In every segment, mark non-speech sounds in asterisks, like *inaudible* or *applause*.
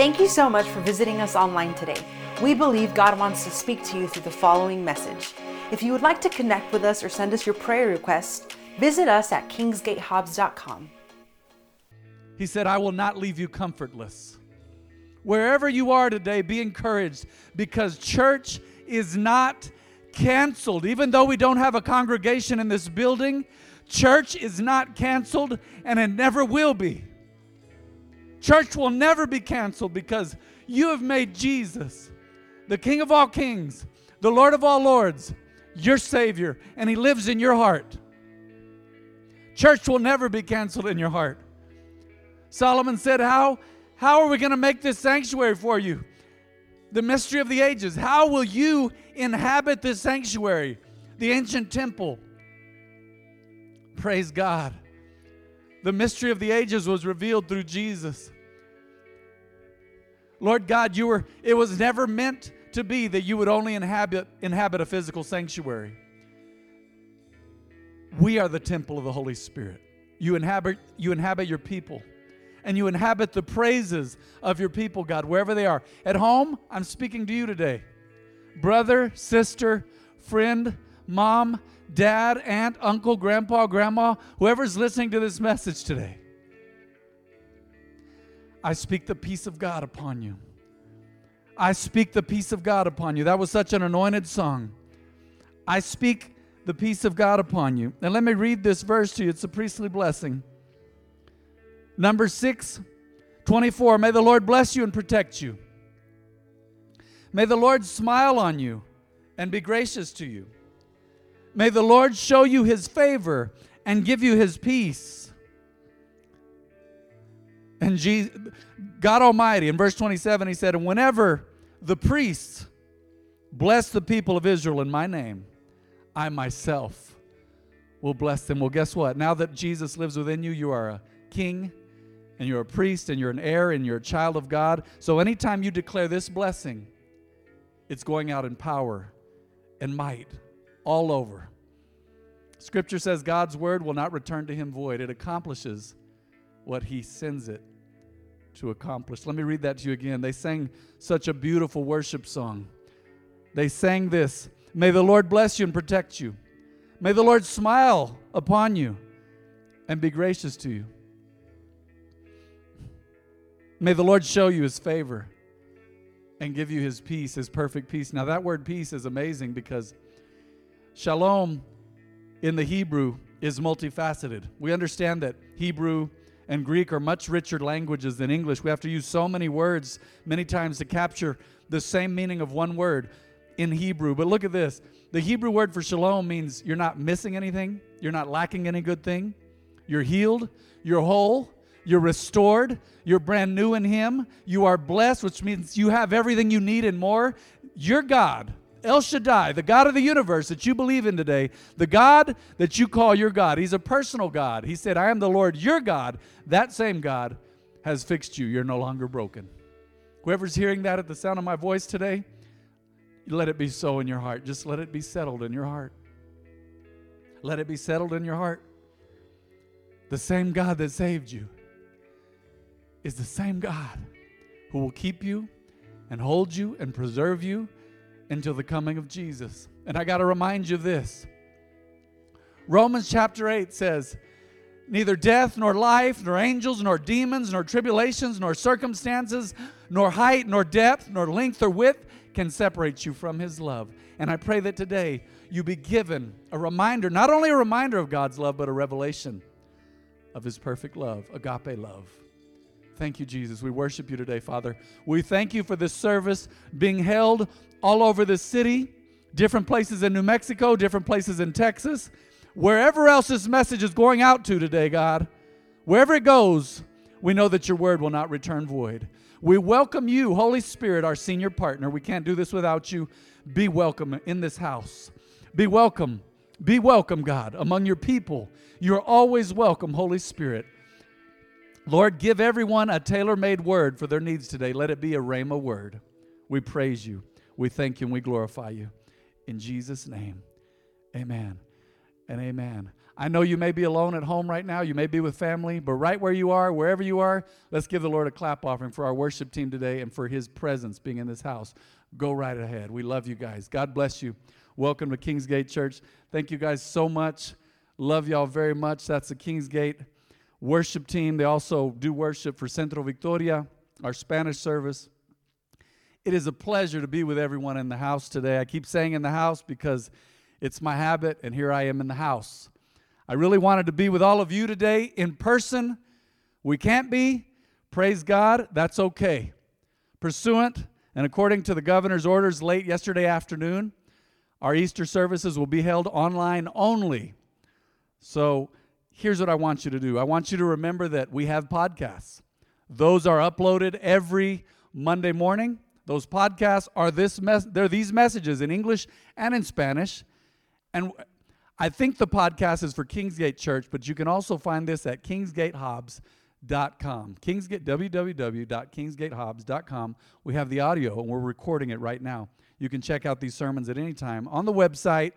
Thank you so much for visiting us online today. We believe God wants to speak to you through the following message. If you would like to connect with us or send us your prayer requests, visit us at kingsgatehobbs.com. He said, I will not leave you comfortless. Wherever you are today, be encouraged because church is not canceled. Even though we don't have a congregation in this building, church is not canceled and it never will be. Church will never be canceled because you have made Jesus, the King of all kings, the Lord of all lords, your Savior, and He lives in your heart. Church will never be canceled in your heart. Solomon said, How, how are we going to make this sanctuary for you? The mystery of the ages. How will you inhabit this sanctuary, the ancient temple? Praise God. The mystery of the ages was revealed through Jesus. Lord God, you were it was never meant to be that you would only inhabit inhabit a physical sanctuary. We are the temple of the Holy Spirit. You inhabit you inhabit your people and you inhabit the praises of your people, God, wherever they are. At home, I'm speaking to you today. Brother, sister, friend, mom, dad, aunt, uncle, grandpa, grandma, whoever's listening to this message today. I speak the peace of God upon you. I speak the peace of God upon you. That was such an anointed song. I speak the peace of God upon you. And let me read this verse to you. It's a priestly blessing. Number 6, 24. May the Lord bless you and protect you. May the Lord smile on you and be gracious to you. May the Lord show you his favor and give you his peace. And Jesus, God Almighty, in verse 27, he said, And whenever the priests bless the people of Israel in my name, I myself will bless them. Well, guess what? Now that Jesus lives within you, you are a king and you're a priest and you're an heir and you're a child of God. So anytime you declare this blessing, it's going out in power and might all over. Scripture says God's word will not return to him void, it accomplishes what he sends it to accomplish. Let me read that to you again. They sang such a beautiful worship song. They sang this May the Lord bless you and protect you. May the Lord smile upon you and be gracious to you. May the Lord show you his favor and give you his peace, his perfect peace. Now, that word peace is amazing because shalom in the Hebrew is multifaceted. We understand that Hebrew and Greek are much richer languages than English. We have to use so many words many times to capture the same meaning of one word in Hebrew. But look at this the Hebrew word for shalom means you're not missing anything, you're not lacking any good thing, you're healed, you're whole, you're restored. You're brand new in Him. You are blessed, which means you have everything you need and more. Your God, El Shaddai, the God of the universe that you believe in today, the God that you call your God, He's a personal God. He said, I am the Lord your God. That same God has fixed you. You're no longer broken. Whoever's hearing that at the sound of my voice today, let it be so in your heart. Just let it be settled in your heart. Let it be settled in your heart. The same God that saved you is the same God who will keep you and hold you and preserve you until the coming of Jesus. And I got to remind you of this. Romans chapter 8 says, Neither death, nor life, nor angels, nor demons, nor tribulations, nor circumstances, nor height, nor depth, nor length, or width can separate you from His love. And I pray that today you be given a reminder, not only a reminder of God's love, but a revelation of His perfect love, agape love. Thank you, Jesus. We worship you today, Father. We thank you for this service being held all over the city, different places in New Mexico, different places in Texas, wherever else this message is going out to today, God. Wherever it goes, we know that your word will not return void. We welcome you, Holy Spirit, our senior partner. We can't do this without you. Be welcome in this house. Be welcome. Be welcome, God, among your people. You're always welcome, Holy Spirit. Lord, give everyone a tailor made word for their needs today. Let it be a Rhema word. We praise you, we thank you, and we glorify you. In Jesus' name, amen and amen. I know you may be alone at home right now, you may be with family, but right where you are, wherever you are, let's give the Lord a clap offering for our worship team today and for his presence being in this house. Go right ahead. We love you guys. God bless you. Welcome to Kingsgate Church. Thank you guys so much. Love y'all very much. That's the Kingsgate worship team. They also do worship for Centro Victoria, our Spanish service. It is a pleasure to be with everyone in the house today. I keep saying in the house because it's my habit, and here I am in the house. I really wanted to be with all of you today in person. We can't be. Praise God, that's okay. Pursuant and according to the governor's orders late yesterday afternoon, our Easter services will be held online only. So here's what I want you to do I want you to remember that we have podcasts. Those are uploaded every Monday morning. Those podcasts are this mess they're these messages in English and in Spanish. And I think the podcast is for Kingsgate Church, but you can also find this at kingsgatehobbs.com. Kingsgate, www.kingsgatehobbs.com. We have the audio and we're recording it right now. You can check out these sermons at any time on the website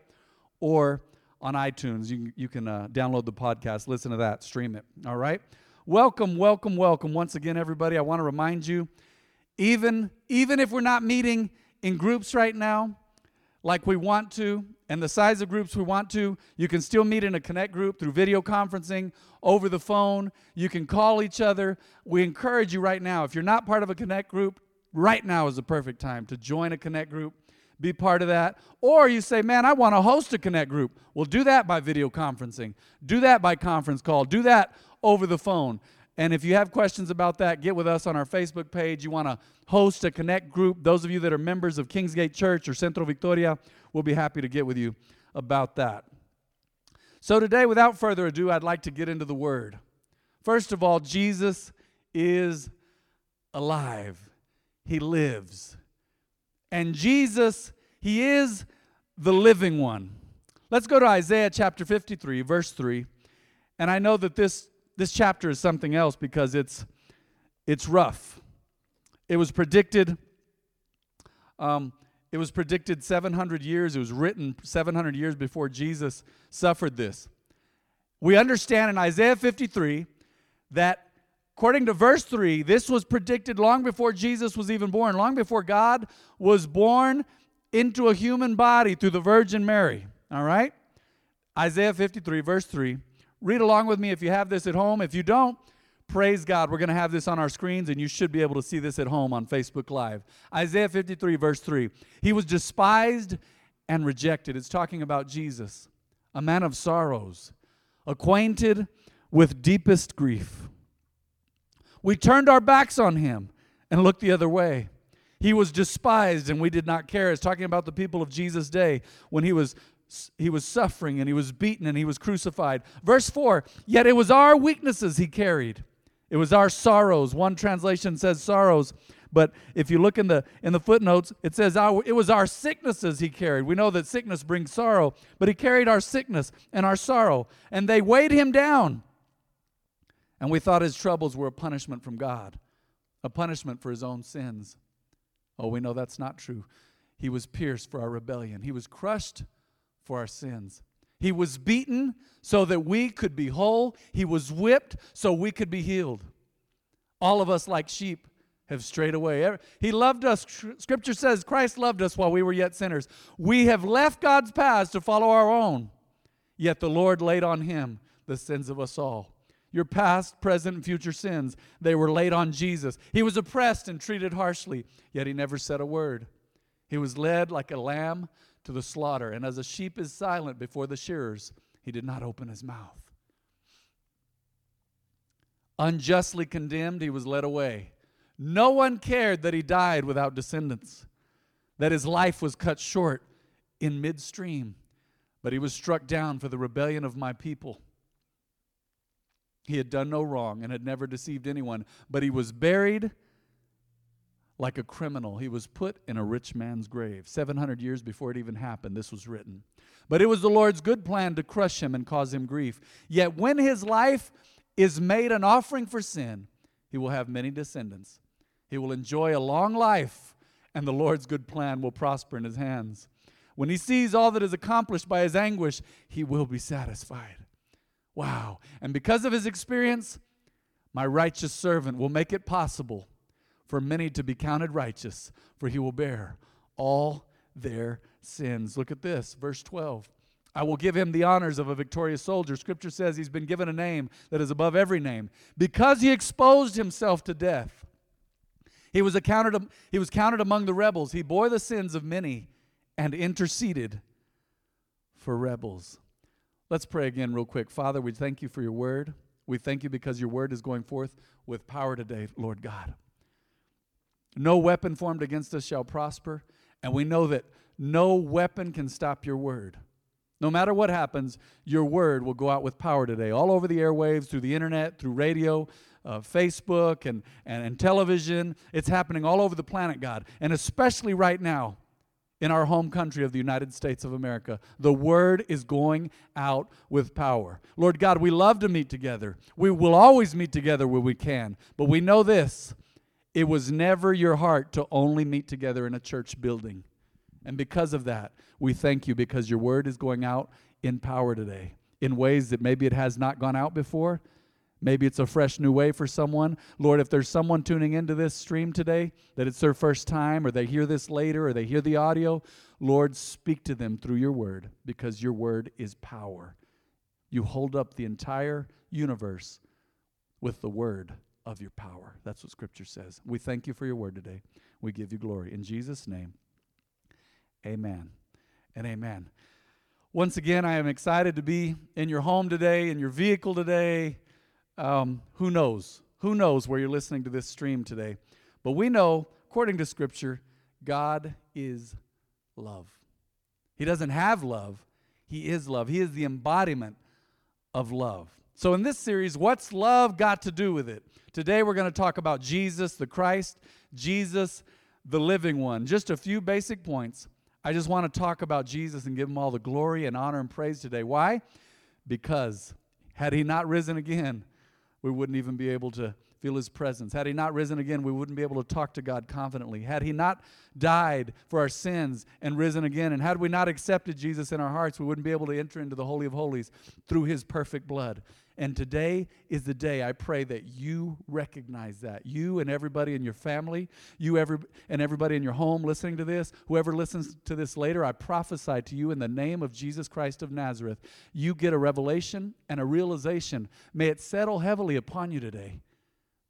or on iTunes. You, you can uh, download the podcast, listen to that, stream it. All right? Welcome, welcome, welcome. Once again, everybody, I want to remind you even, even if we're not meeting in groups right now, like we want to and the size of groups we want to. You can still meet in a connect group through video conferencing, over the phone. You can call each other. We encourage you right now, if you're not part of a connect group, right now is the perfect time to join a connect group, be part of that. Or you say, man, I want to host a connect group. Well, do that by video conferencing, do that by conference call, do that over the phone. And if you have questions about that, get with us on our Facebook page. You want to host a connect group. Those of you that are members of Kingsgate Church or Centro Victoria, we'll be happy to get with you about that. So, today, without further ado, I'd like to get into the Word. First of all, Jesus is alive, He lives. And Jesus, He is the living one. Let's go to Isaiah chapter 53, verse 3. And I know that this this chapter is something else because it's it's rough. It was predicted. Um, it was predicted 700 years. It was written 700 years before Jesus suffered this. We understand in Isaiah 53 that, according to verse 3, this was predicted long before Jesus was even born, long before God was born into a human body through the Virgin Mary. All right? Isaiah 53, verse 3. Read along with me if you have this at home. If you don't, praise God. We're going to have this on our screens, and you should be able to see this at home on Facebook Live. Isaiah 53, verse 3. He was despised and rejected. It's talking about Jesus, a man of sorrows, acquainted with deepest grief. We turned our backs on him and looked the other way. He was despised and we did not care. It's talking about the people of Jesus' day when he was he was suffering and he was beaten and he was crucified. Verse 4 Yet it was our weaknesses he carried. It was our sorrows. One translation says sorrows, but if you look in the in the footnotes, it says our, it was our sicknesses he carried. We know that sickness brings sorrow, but he carried our sickness and our sorrow, and they weighed him down. And we thought his troubles were a punishment from God, a punishment for his own sins. Oh, we know that's not true. He was pierced for our rebellion. He was crushed for our sins. He was beaten so that we could be whole. He was whipped so we could be healed. All of us, like sheep, have strayed away. He loved us. Scripture says Christ loved us while we were yet sinners. We have left God's paths to follow our own, yet the Lord laid on him the sins of us all. Your past, present, and future sins, they were laid on Jesus. He was oppressed and treated harshly, yet he never said a word. He was led like a lamb to the slaughter. And as a sheep is silent before the shearers, he did not open his mouth. Unjustly condemned, he was led away. No one cared that he died without descendants, that his life was cut short in midstream, but he was struck down for the rebellion of my people. He had done no wrong and had never deceived anyone, but he was buried like a criminal. He was put in a rich man's grave. 700 years before it even happened, this was written. But it was the Lord's good plan to crush him and cause him grief. Yet when his life is made an offering for sin, he will have many descendants. He will enjoy a long life, and the Lord's good plan will prosper in his hands. When he sees all that is accomplished by his anguish, he will be satisfied. Wow. And because of his experience, my righteous servant will make it possible for many to be counted righteous, for he will bear all their sins. Look at this, verse 12. I will give him the honors of a victorious soldier. Scripture says he's been given a name that is above every name because he exposed himself to death. He was, accounted, he was counted among the rebels. He bore the sins of many and interceded for rebels. Let's pray again, real quick. Father, we thank you for your word. We thank you because your word is going forth with power today, Lord God. No weapon formed against us shall prosper, and we know that no weapon can stop your word. No matter what happens, your word will go out with power today, all over the airwaves, through the internet, through radio, uh, Facebook, and, and, and television. It's happening all over the planet, God. And especially right now, in our home country of the United States of America. The word is going out with power. Lord God, we love to meet together. We will always meet together where we can. But we know this it was never your heart to only meet together in a church building. And because of that, we thank you because your word is going out in power today in ways that maybe it has not gone out before. Maybe it's a fresh new way for someone. Lord, if there's someone tuning into this stream today that it's their first time or they hear this later or they hear the audio, Lord, speak to them through your word because your word is power. You hold up the entire universe with the word of your power. That's what scripture says. We thank you for your word today. We give you glory. In Jesus' name, amen and amen. Once again, I am excited to be in your home today, in your vehicle today um, who knows? Who knows where you're listening to this stream today? But we know, according to Scripture, God is love. He doesn't have love, He is love. He is the embodiment of love. So, in this series, what's love got to do with it? Today, we're going to talk about Jesus, the Christ, Jesus, the living one. Just a few basic points. I just want to talk about Jesus and give him all the glory and honor and praise today. Why? Because had he not risen again, we wouldn't even be able to feel his presence. Had he not risen again, we wouldn't be able to talk to God confidently. Had he not died for our sins and risen again, and had we not accepted Jesus in our hearts, we wouldn't be able to enter into the Holy of Holies through his perfect blood. And today is the day I pray that you recognize that. You and everybody in your family, you every, and everybody in your home listening to this, whoever listens to this later, I prophesy to you in the name of Jesus Christ of Nazareth. You get a revelation and a realization. May it settle heavily upon you today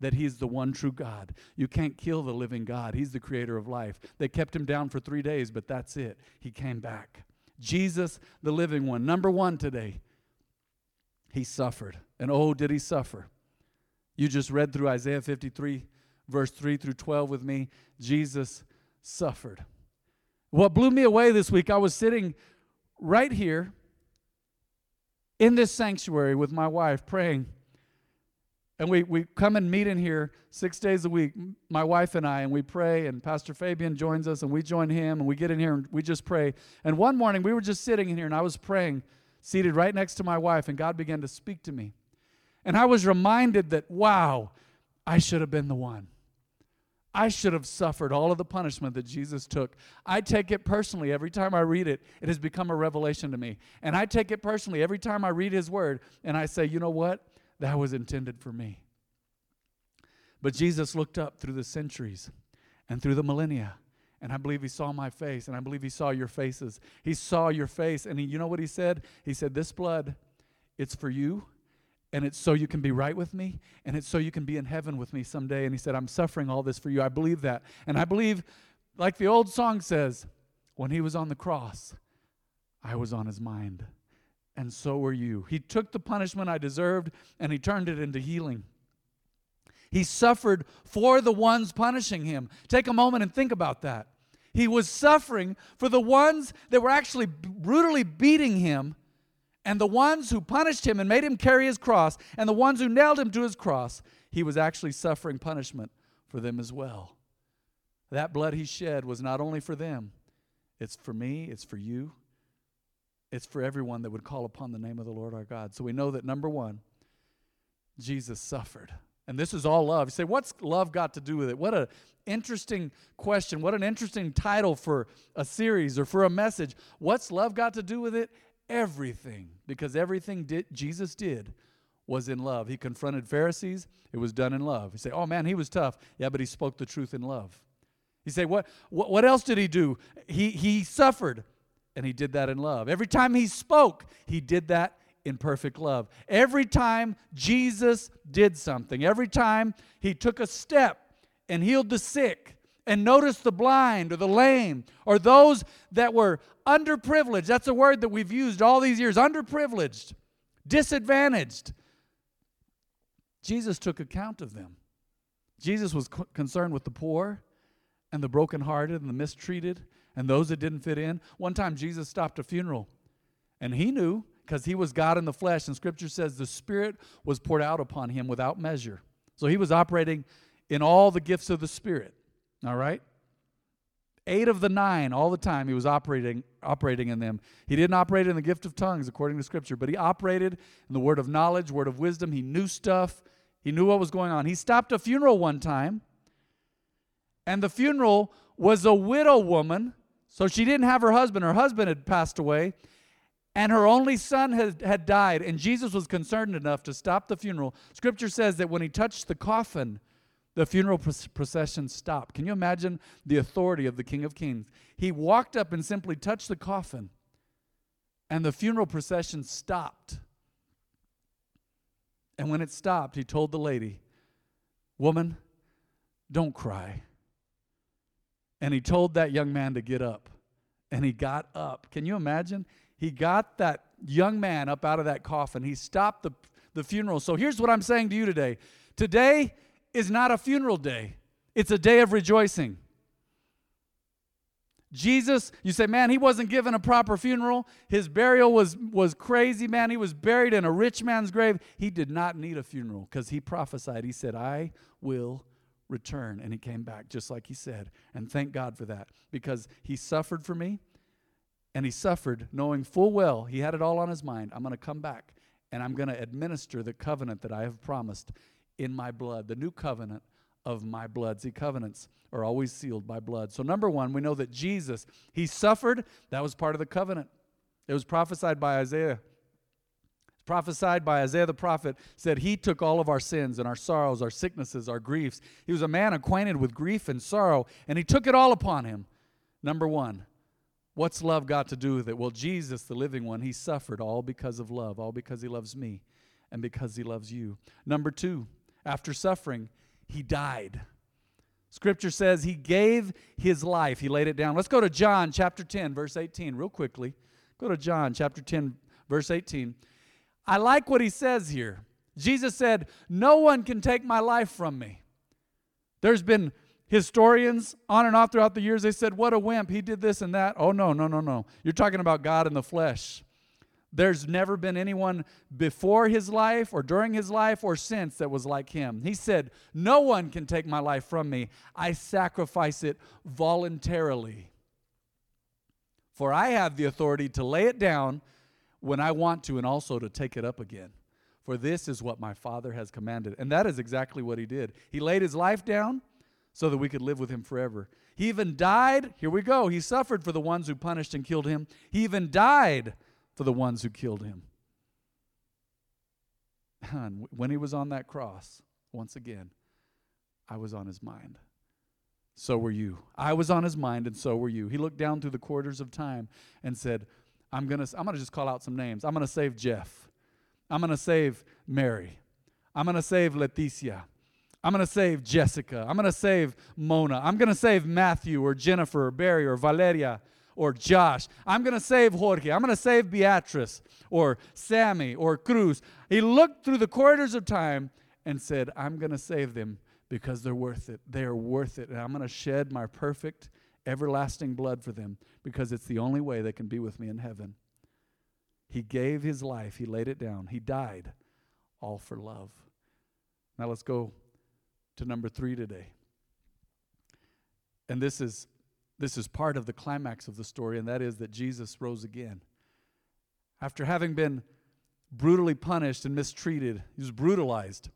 that he's the one true God. You can't kill the living God. He's the creator of life. They kept him down for three days, but that's it. He came back. Jesus, the living one. Number one today he suffered. And oh, did he suffer. You just read through Isaiah 53, verse 3 through 12 with me. Jesus suffered. What blew me away this week, I was sitting right here in this sanctuary with my wife praying. And we, we come and meet in here six days a week, my wife and I, and we pray. And Pastor Fabian joins us, and we join him, and we get in here and we just pray. And one morning, we were just sitting in here, and I was praying seated right next to my wife, and God began to speak to me. And I was reminded that, wow, I should have been the one. I should have suffered all of the punishment that Jesus took. I take it personally every time I read it. It has become a revelation to me. And I take it personally every time I read His Word and I say, you know what? That was intended for me. But Jesus looked up through the centuries and through the millennia and I believe he saw my face, and I believe he saw your faces. He saw your face, and he, you know what he said? He said, This blood, it's for you, and it's so you can be right with me, and it's so you can be in heaven with me someday. And he said, I'm suffering all this for you. I believe that. And I believe, like the old song says, when he was on the cross, I was on his mind, and so were you. He took the punishment I deserved, and he turned it into healing. He suffered for the ones punishing him. Take a moment and think about that. He was suffering for the ones that were actually brutally beating him, and the ones who punished him and made him carry his cross, and the ones who nailed him to his cross. He was actually suffering punishment for them as well. That blood he shed was not only for them, it's for me, it's for you, it's for everyone that would call upon the name of the Lord our God. So we know that number one, Jesus suffered. And this is all love. You say, what's love got to do with it? What an interesting question. What an interesting title for a series or for a message. What's love got to do with it? everything because everything did, Jesus did was in love. He confronted Pharisees, it was done in love. You say, oh man, he was tough. Yeah, but he spoke the truth in love. You say, what, what, what else did he do? He, he suffered, and he did that in love. Every time he spoke, he did that in perfect love. Every time Jesus did something, every time he took a step and healed the sick, and noticed the blind or the lame or those that were underprivileged. That's a word that we've used all these years underprivileged, disadvantaged. Jesus took account of them. Jesus was c- concerned with the poor and the brokenhearted and the mistreated and those that didn't fit in. One time, Jesus stopped a funeral and he knew because he was God in the flesh, and scripture says the Spirit was poured out upon him without measure. So he was operating in all the gifts of the Spirit. All right? Eight of the nine, all the time, he was operating, operating in them. He didn't operate in the gift of tongues, according to Scripture, but he operated in the word of knowledge, word of wisdom. He knew stuff. He knew what was going on. He stopped a funeral one time, and the funeral was a widow woman, so she didn't have her husband. Her husband had passed away, and her only son had, had died, and Jesus was concerned enough to stop the funeral. Scripture says that when he touched the coffin, the funeral procession stopped. Can you imagine the authority of the King of Kings? He walked up and simply touched the coffin, and the funeral procession stopped. And when it stopped, he told the lady, Woman, don't cry. And he told that young man to get up. And he got up. Can you imagine? He got that young man up out of that coffin. He stopped the, the funeral. So here's what I'm saying to you today. Today, is not a funeral day, it's a day of rejoicing. Jesus, you say, man, he wasn't given a proper funeral. His burial was, was crazy, man. He was buried in a rich man's grave. He did not need a funeral because he prophesied. He said, I will return. And he came back just like he said. And thank God for that because he suffered for me and he suffered knowing full well he had it all on his mind. I'm going to come back and I'm going to administer the covenant that I have promised in my blood, the new covenant of my blood. See, covenants are always sealed by blood. So, number one, we know that Jesus, he suffered. That was part of the covenant. It was prophesied by Isaiah. Prophesied by Isaiah the prophet, said he took all of our sins and our sorrows, our sicknesses, our griefs. He was a man acquainted with grief and sorrow, and he took it all upon him. Number one, what's love got to do with it? Well, Jesus, the living one, he suffered all because of love, all because he loves me and because he loves you. Number two, after suffering, he died. Scripture says he gave his life. He laid it down. Let's go to John chapter 10, verse 18, real quickly. Go to John chapter 10, verse 18. I like what he says here. Jesus said, No one can take my life from me. There's been historians on and off throughout the years, they said, What a wimp. He did this and that. Oh, no, no, no, no. You're talking about God in the flesh. There's never been anyone before his life or during his life or since that was like him. He said, No one can take my life from me. I sacrifice it voluntarily. For I have the authority to lay it down when I want to and also to take it up again. For this is what my Father has commanded. And that is exactly what he did. He laid his life down so that we could live with him forever. He even died. Here we go. He suffered for the ones who punished and killed him. He even died for the ones who killed him. *laughs* And when he was on that cross, once again, I was on his mind. So were you. I was on his mind, and so were you. He looked down through the quarters of time and said, I'm going to I'm to just call out some names. I'm going to save Jeff. I'm going to save Mary. I'm going to save Leticia. I'm going to save Jessica. I'm going to save Mona. I'm going to save Matthew or Jennifer or Barry or Valeria or Josh. I'm going to save Jorge. I'm going to save Beatrice or Sammy or Cruz. He looked through the corridors of time and said, I'm going to save them because they're worth it. They are worth it. And I'm going to shed my perfect, everlasting blood for them because it's the only way they can be with me in heaven. He gave his life, he laid it down, he died, all for love. Now let's go to number three today. And this is this is part of the climax of the story, and that is that Jesus rose again. After having been brutally punished and mistreated, he was brutalized.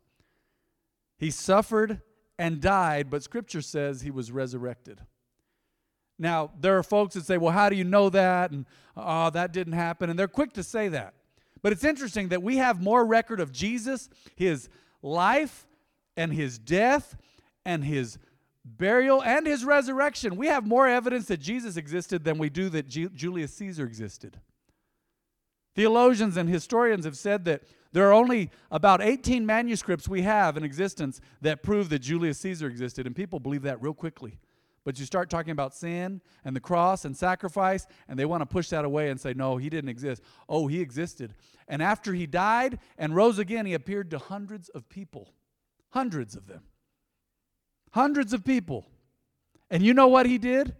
He suffered and died, but scripture says he was resurrected. Now, there are folks that say, well, how do you know that? And, oh, that didn't happen. And they're quick to say that. But it's interesting that we have more record of Jesus, his life, and his death, and his burial, and his resurrection. We have more evidence that Jesus existed than we do that G- Julius Caesar existed. Theologians and historians have said that there are only about 18 manuscripts we have in existence that prove that Julius Caesar existed, and people believe that real quickly. But you start talking about sin and the cross and sacrifice, and they want to push that away and say, no, he didn't exist. Oh, he existed. And after he died and rose again, he appeared to hundreds of people. Hundreds of them. Hundreds of people. And you know what he did?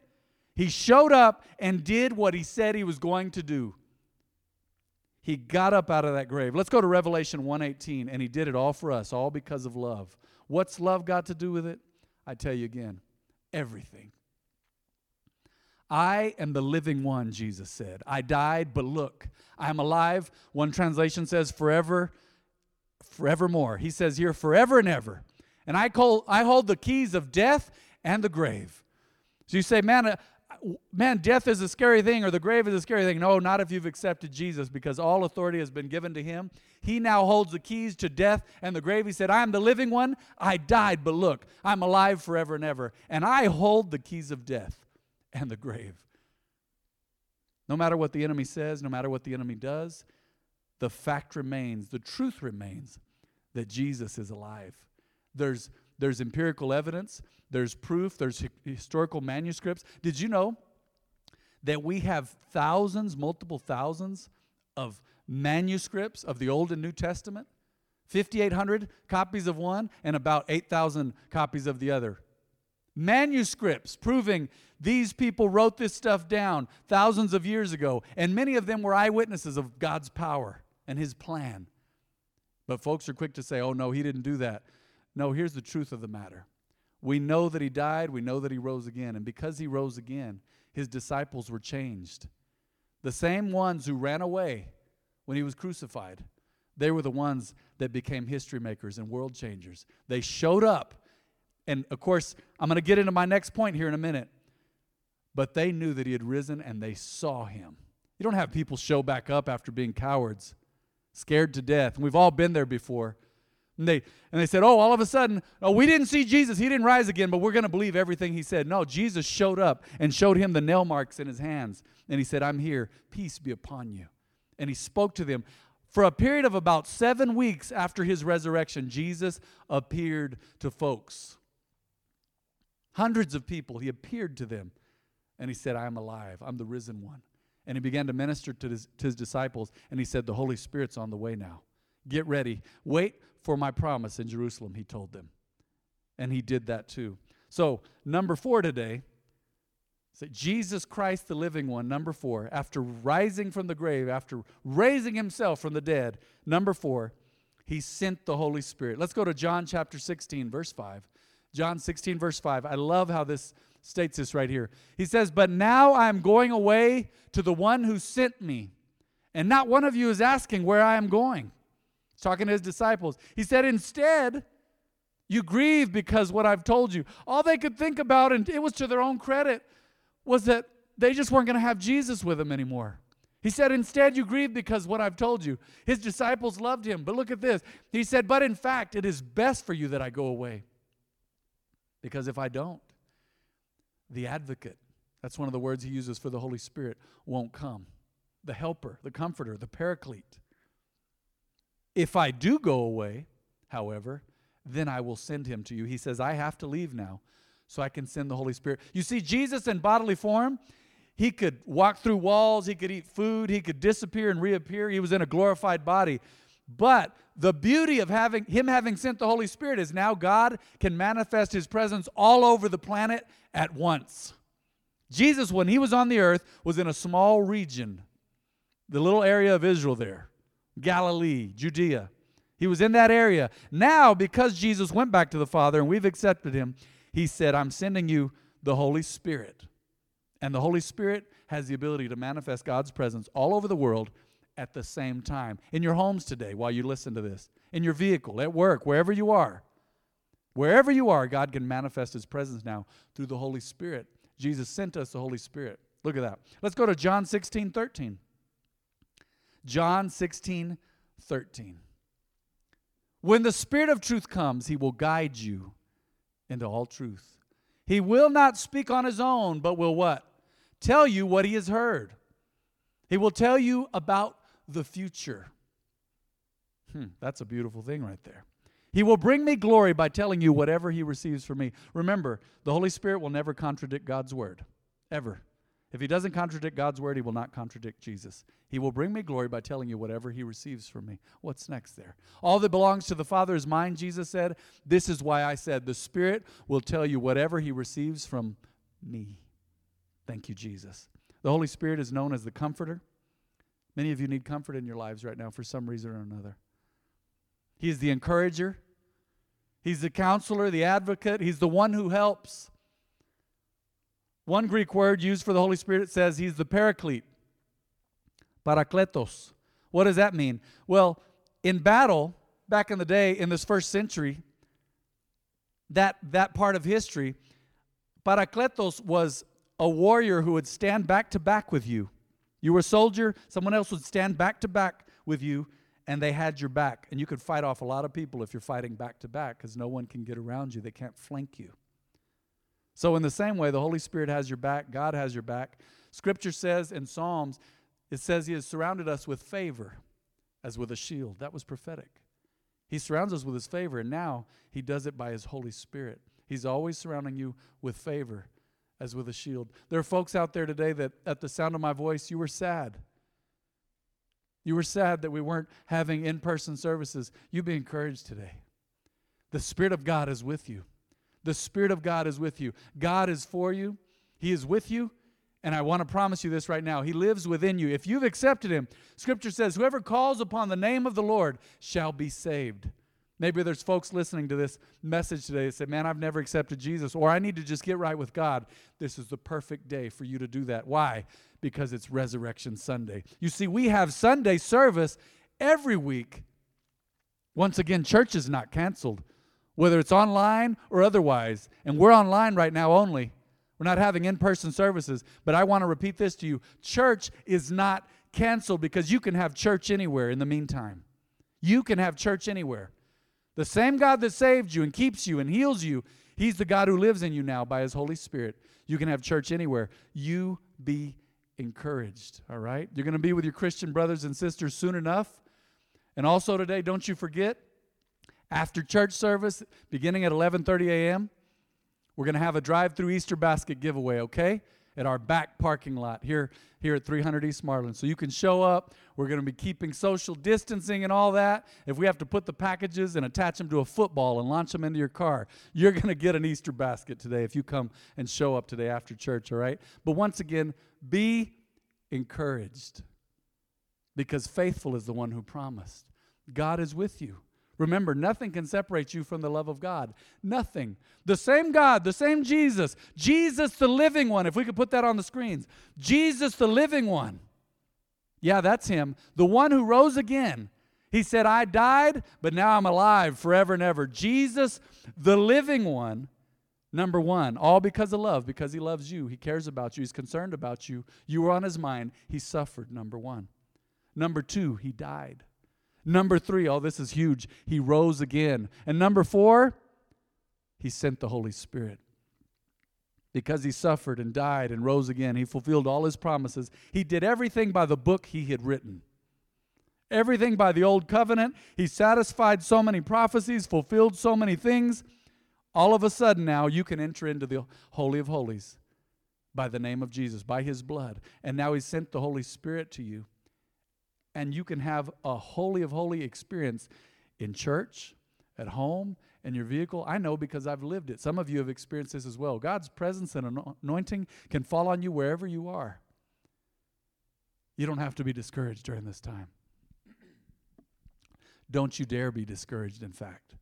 He showed up and did what he said he was going to do. He got up out of that grave. Let's go to Revelation 1:18 and he did it all for us, all because of love. What's love got to do with it? I tell you again, everything. I am the living one, Jesus said. I died, but look, I am alive. One translation says forever, forevermore. He says here, forever and ever. And I, call, I hold the keys of death and the grave. So you say, man, uh, man, death is a scary thing or the grave is a scary thing. No, not if you've accepted Jesus because all authority has been given to him. He now holds the keys to death and the grave. He said, I am the living one. I died, but look, I'm alive forever and ever. And I hold the keys of death and the grave. No matter what the enemy says, no matter what the enemy does, the fact remains, the truth remains that Jesus is alive. There's, there's empirical evidence there's proof, there's historical manuscripts. Did you know that we have thousands, multiple thousands of manuscripts of the Old and New Testament? 5,800 copies of one and about 8,000 copies of the other. Manuscripts proving these people wrote this stuff down thousands of years ago, and many of them were eyewitnesses of God's power and His plan. But folks are quick to say, oh, no, He didn't do that. No, here's the truth of the matter we know that he died, we know that he rose again. And because he rose again, his disciples were changed. The same ones who ran away when he was crucified, they were the ones that became history makers and world changers. They showed up. And of course, I'm going to get into my next point here in a minute. But they knew that he had risen and they saw him. You don't have people show back up after being cowards, scared to death. We've all been there before. And they, and they said, Oh, all of a sudden, oh, we didn't see Jesus. He didn't rise again, but we're going to believe everything he said. No, Jesus showed up and showed him the nail marks in his hands. And he said, I'm here. Peace be upon you. And he spoke to them. For a period of about seven weeks after his resurrection, Jesus appeared to folks. Hundreds of people, he appeared to them. And he said, I am alive. I'm the risen one. And he began to minister to his, to his disciples. And he said, The Holy Spirit's on the way now. Get ready. Wait for my promise in Jerusalem, he told them. And he did that too. So, number four today, say Jesus Christ, the living one, number four, after rising from the grave, after raising himself from the dead, number four, he sent the Holy Spirit. Let's go to John chapter 16, verse 5. John 16, verse 5. I love how this states this right here. He says, But now I am going away to the one who sent me, and not one of you is asking where I am going. He's talking to his disciples. He said, Instead, you grieve because what I've told you. All they could think about, and it was to their own credit, was that they just weren't going to have Jesus with them anymore. He said, Instead, you grieve because what I've told you. His disciples loved him. But look at this. He said, But in fact, it is best for you that I go away. Because if I don't, the advocate, that's one of the words he uses for the Holy Spirit, won't come. The helper, the comforter, the paraclete. If I do go away, however, then I will send him to you. He says, I have to leave now so I can send the Holy Spirit. You see, Jesus in bodily form, he could walk through walls, he could eat food, he could disappear and reappear. He was in a glorified body. But the beauty of having him having sent the Holy Spirit is now God can manifest his presence all over the planet at once. Jesus, when he was on the earth, was in a small region, the little area of Israel there. Galilee, Judea. He was in that area. Now, because Jesus went back to the Father and we've accepted him, he said, I'm sending you the Holy Spirit. And the Holy Spirit has the ability to manifest God's presence all over the world at the same time. In your homes today, while you listen to this, in your vehicle, at work, wherever you are. Wherever you are, God can manifest his presence now through the Holy Spirit Jesus sent us the Holy Spirit. Look at that. Let's go to John 16, 13. John 16, 13. When the Spirit of truth comes, he will guide you into all truth. He will not speak on his own, but will what? Tell you what he has heard. He will tell you about the future. Hmm, that's a beautiful thing right there. He will bring me glory by telling you whatever he receives from me. Remember, the Holy Spirit will never contradict God's word, ever. If he doesn't contradict God's word, he will not contradict Jesus. He will bring me glory by telling you whatever he receives from me. What's next there? All that belongs to the Father is mine, Jesus said. This is why I said, the Spirit will tell you whatever he receives from me. Thank you, Jesus. The Holy Spirit is known as the Comforter. Many of you need comfort in your lives right now for some reason or another. He is the encourager, He's the counselor, the advocate, He's the one who helps. One Greek word used for the Holy Spirit says He's the paraclete, parakletos. What does that mean? Well, in battle, back in the day, in this first century, that, that part of history, parakletos was a warrior who would stand back to back with you. You were a soldier, someone else would stand back to back with you, and they had your back. And you could fight off a lot of people if you're fighting back to back because no one can get around you, they can't flank you. So, in the same way, the Holy Spirit has your back, God has your back. Scripture says in Psalms, it says He has surrounded us with favor as with a shield. That was prophetic. He surrounds us with His favor, and now He does it by His Holy Spirit. He's always surrounding you with favor as with a shield. There are folks out there today that at the sound of my voice, you were sad. You were sad that we weren't having in person services. You be encouraged today. The Spirit of God is with you. The Spirit of God is with you. God is for you, He is with you. And I want to promise you this right now. He lives within you. If you've accepted Him, Scripture says, Whoever calls upon the name of the Lord shall be saved. Maybe there's folks listening to this message today that say, Man, I've never accepted Jesus, or I need to just get right with God. This is the perfect day for you to do that. Why? Because it's Resurrection Sunday. You see, we have Sunday service every week. Once again, church is not canceled, whether it's online or otherwise. And we're online right now only. We're not having in person services. But I want to repeat this to you church is not canceled because you can have church anywhere in the meantime. You can have church anywhere. The same God that saved you and keeps you and heals you, He's the God who lives in you now by His Holy Spirit. You can have church anywhere. You be encouraged, all right? You're going to be with your Christian brothers and sisters soon enough. And also today, don't you forget, after church service, beginning at 11:30 a.m., we're going to have a drive-through Easter basket giveaway, okay? At our back parking lot here, here at 300 East Marland. So you can show up. We're going to be keeping social distancing and all that. If we have to put the packages and attach them to a football and launch them into your car, you're going to get an Easter basket today if you come and show up today after church, all right? But once again, be encouraged because faithful is the one who promised. God is with you. Remember, nothing can separate you from the love of God. Nothing. The same God, the same Jesus, Jesus the living one, if we could put that on the screens. Jesus the living one. Yeah, that's him. The one who rose again. He said, I died, but now I'm alive forever and ever. Jesus, the living one, number one, all because of love, because he loves you. He cares about you. He's concerned about you. You were on his mind. He suffered, number one. Number two, he died. Number three, oh, this is huge. He rose again. And number four, he sent the Holy Spirit. Because he suffered and died and rose again, he fulfilled all his promises. He did everything by the book he had written. Everything by the old covenant. He satisfied so many prophecies, fulfilled so many things. All of a sudden, now you can enter into the Holy of Holies by the name of Jesus, by his blood. And now he sent the Holy Spirit to you and you can have a holy of holy experience in church, at home, in your vehicle. I know because I've lived it. Some of you have experienced this as well. God's presence and anointing can fall on you wherever you are. You don't have to be discouraged during this time. Don't you dare be discouraged, in fact.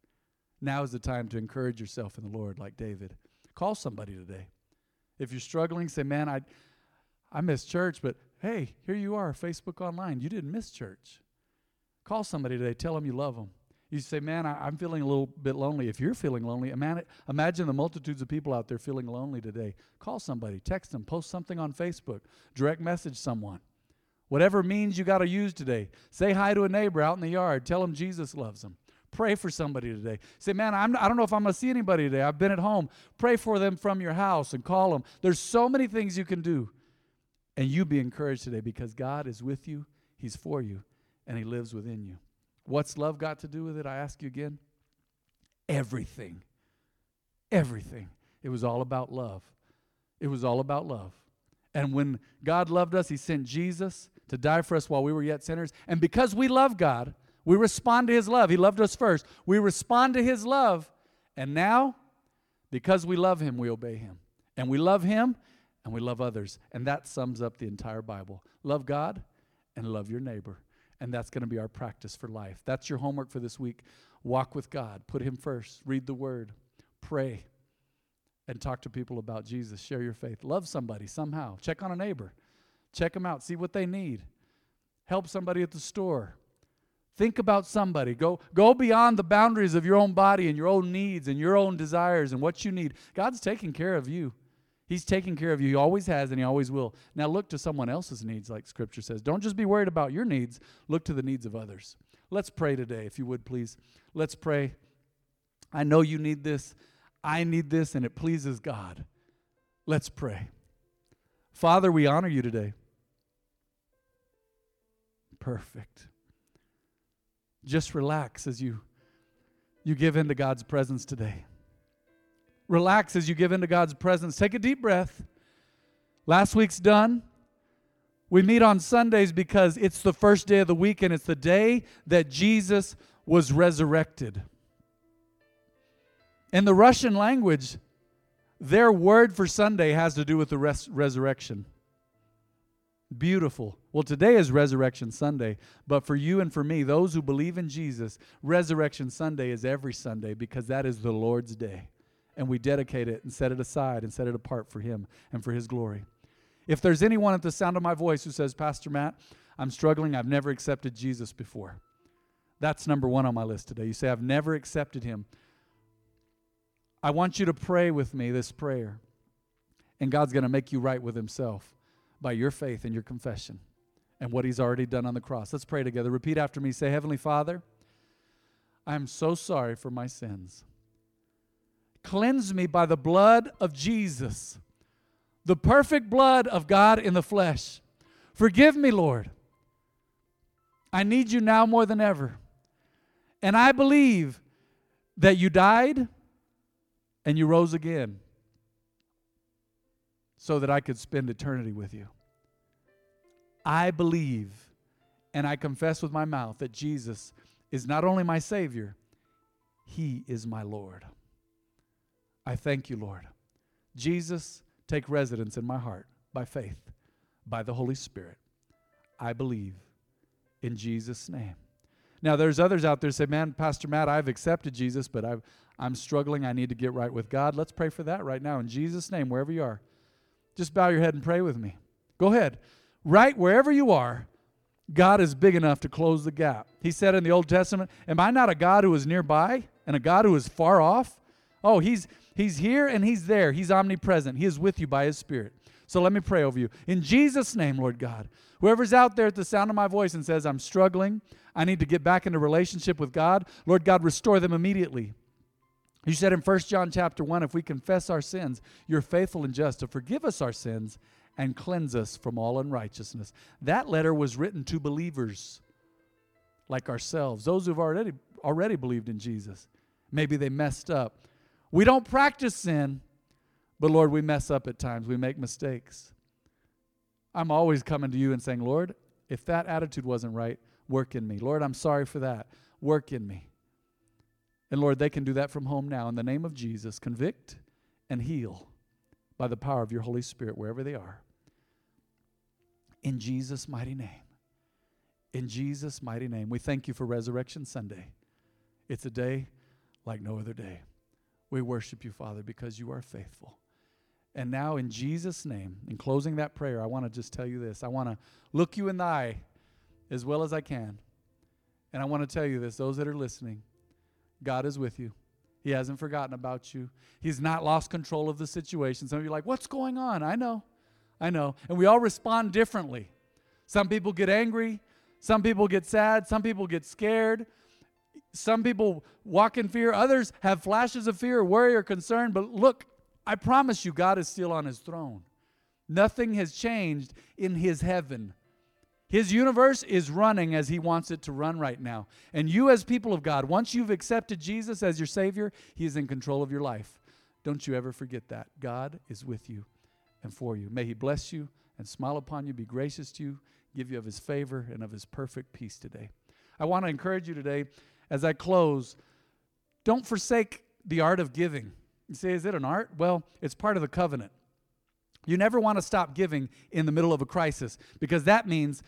Now is the time to encourage yourself in the Lord, like David. Call somebody today. If you're struggling, say, Man, I, I miss church, but hey, here you are, Facebook online. You didn't miss church. Call somebody today. Tell them you love them. You say, man, I, am feeling a little bit lonely. If you're feeling lonely, imagine the multitudes of people out there feeling lonely today. Call somebody, text them, post something on Facebook, direct message someone. Whatever means you got to use today. Say hi to a neighbor out in the yard. Tell them Jesus loves them. Pray for somebody today. Say, man, I'm, I don't know if I'm going to see anybody today. I've been at home. Pray for them from your house and call them. There's so many things you can do. And you be encouraged today because God is with you, He's for you, and He lives within you. What's love got to do with it? I ask you again. Everything. Everything. It was all about love. It was all about love. And when God loved us, He sent Jesus to die for us while we were yet sinners. And because we love God, we respond to His love. He loved us first. We respond to His love. And now, because we love Him, we obey Him. And we love Him and we love others. And that sums up the entire Bible. Love God and love your neighbor. And that's going to be our practice for life. That's your homework for this week. Walk with God, put Him first, read the Word, pray, and talk to people about Jesus. Share your faith. Love somebody somehow. Check on a neighbor, check them out, see what they need. Help somebody at the store. Think about somebody. Go, go beyond the boundaries of your own body and your own needs and your own desires and what you need. God's taking care of you. He's taking care of you. He always has and he always will. Now look to someone else's needs, like Scripture says. Don't just be worried about your needs, look to the needs of others. Let's pray today, if you would please. Let's pray. I know you need this. I need this, and it pleases God. Let's pray. Father, we honor you today. Perfect. Just relax as you you give into God's presence today. Relax as you give into God's presence. Take a deep breath. Last week's done. We meet on Sundays because it's the first day of the week and it's the day that Jesus was resurrected. In the Russian language, their word for Sunday has to do with the res- resurrection. Beautiful. Well, today is Resurrection Sunday, but for you and for me, those who believe in Jesus, Resurrection Sunday is every Sunday because that is the Lord's day and we dedicate it and set it aside and set it apart for Him and for His glory. If there's anyone at the sound of my voice who says, Pastor Matt, I'm struggling, I've never accepted Jesus before, that's number one on my list today. You say, I've never accepted Him. I want you to pray with me this prayer, and God's going to make you right with Himself by your faith and your confession and what He's already done on the cross. Let's pray together. Repeat after me. Say, Heavenly Father, I am so sorry for my sins. Cleanse me by the blood of Jesus, the perfect blood of God in the flesh. Forgive me, Lord. I need you now more than ever. And I believe that you died and you rose again so that I could spend eternity with you. I believe and I confess with my mouth that Jesus is not only my Savior, He is my Lord. I thank you, Lord. Jesus, take residence in my heart by faith, by the Holy Spirit. I believe in Jesus' name. Now, there's others out there say, Man, Pastor Matt, I've accepted Jesus, but I've, I'm struggling. I need to get right with God. Let's pray for that right now in Jesus' name, wherever you are. Just bow your head and pray with me. Go ahead. Right wherever you are, God is big enough to close the gap. He said in the Old Testament, Am I not a God who is nearby and a God who is far off? Oh, he's He's here and He's there. He's omnipresent. He is with you by His Spirit. So let me pray over you. In Jesus' name, Lord God, whoever's out there at the sound of my voice and says, I'm struggling, I need to get back into relationship with God, Lord God, restore them immediately. You said in 1 John chapter 1, if we confess our sins, you're faithful and just to forgive us our sins and cleanse us from all unrighteousness. That letter was written to believers like ourselves, those who've already already believed in Jesus. Maybe they messed up. We don't practice sin, but Lord, we mess up at times. We make mistakes. I'm always coming to you and saying, Lord, if that attitude wasn't right, work in me. Lord, I'm sorry for that. Work in me. And Lord, they can do that from home now. In the name of Jesus, convict and heal by the power of your Holy Spirit wherever they are. In Jesus' mighty name. In Jesus' mighty name. We thank you for Resurrection Sunday. It's a day like no other day. We worship you, Father, because you are faithful. And now, in Jesus' name, in closing that prayer, I want to just tell you this. I want to look you in the eye as well as I can. And I want to tell you this those that are listening, God is with you. He hasn't forgotten about you. He's not lost control of the situation. Some of you are like, What's going on? I know. I know. And we all respond differently. Some people get angry. Some people get sad. Some people get scared. Some people walk in fear. Others have flashes of fear, worry, or concern. But look, I promise you, God is still on his throne. Nothing has changed in his heaven. His universe is running as he wants it to run right now. And you, as people of God, once you've accepted Jesus as your Savior, he is in control of your life. Don't you ever forget that. God is with you and for you. May he bless you and smile upon you, be gracious to you, give you of his favor and of his perfect peace today. I want to encourage you today as I close, don't forsake the art of giving. You say, is it an art? Well, it's part of the covenant. You never want to stop giving in the middle of a crisis because that means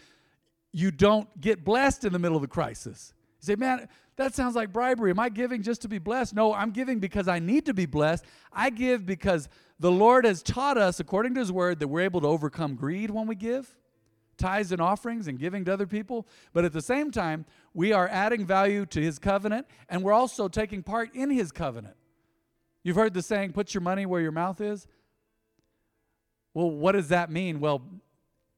you don't get blessed in the middle of the crisis. You say, man, that sounds like bribery. Am I giving just to be blessed? No, I'm giving because I need to be blessed. I give because the Lord has taught us, according to His word, that we're able to overcome greed when we give tithes and offerings and giving to other people. But at the same time, we are adding value to His covenant and we're also taking part in His covenant. You've heard the saying, put your money where your mouth is. Well, what does that mean? Well,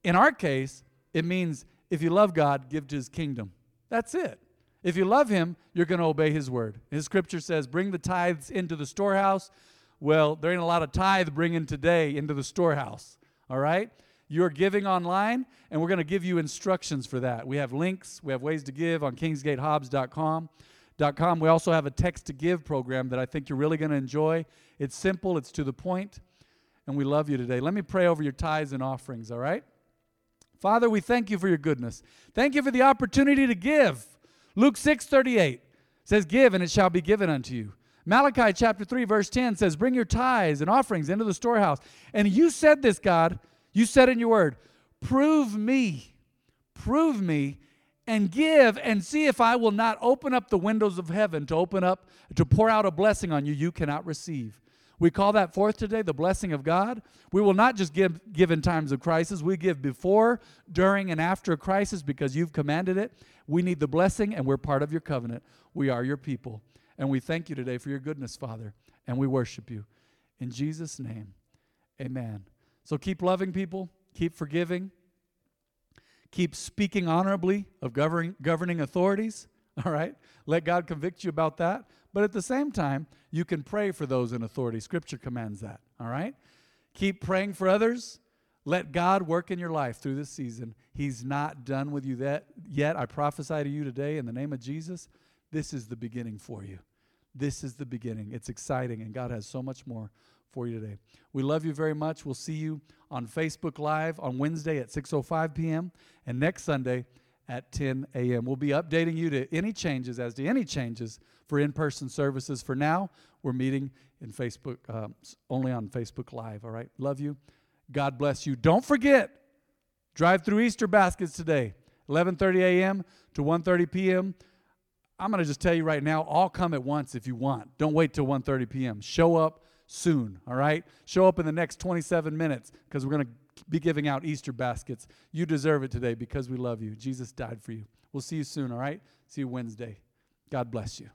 in our case, it means if you love God, give to his kingdom. That's it. If you love him, you're going to obey his word. His scripture says, bring the tithes into the storehouse. Well, there ain't a lot of tithe bringing today into the storehouse. All right? You're giving online, and we're going to give you instructions for that. We have links, we have ways to give on kingsgatehobbs.com. .com. We also have a text to give program that I think you're really going to enjoy. It's simple, it's to the point and we love you today. Let me pray over your tithes and offerings, all right? Father, we thank you for your goodness. Thank you for the opportunity to give. Luke 6 38 says, Give, and it shall be given unto you. Malachi chapter 3, verse 10 says, Bring your tithes and offerings into the storehouse. And you said this, God, you said in your word, Prove me, prove me, and give, and see if I will not open up the windows of heaven to open up, to pour out a blessing on you you cannot receive. We call that forth today the blessing of God. We will not just give, give in times of crisis, we give before, during, and after a crisis because you've commanded it. We need the blessing, and we're part of your covenant. We are your people. And we thank you today for your goodness, Father, and we worship you. In Jesus' name, amen. So keep loving people, keep forgiving, keep speaking honorably of governing, governing authorities, *laughs* all right? Let God convict you about that. But at the same time, you can pray for those in authority. Scripture commands that, all right? Keep praying for others. Let God work in your life through this season. He's not done with you that yet. I prophesy to you today in the name of Jesus. This is the beginning for you. This is the beginning. It's exciting, and God has so much more for you today. We love you very much. We'll see you on Facebook Live on Wednesday at 6:05 p.m. and next Sunday at 10 a.m. We'll be updating you to any changes as to any changes for in-person services. For now, we're meeting in Facebook um, only on Facebook Live. All right, love you. God bless you. Don't forget, drive through Easter baskets today, 11:30 a.m. to 1:30 p.m. I'm going to just tell you right now, all come at once if you want. Don't wait till 1:30 p.m. Show up soon, all right? Show up in the next 27 minutes because we're going to be giving out Easter baskets. You deserve it today because we love you. Jesus died for you. We'll see you soon, all right? See you Wednesday. God bless you.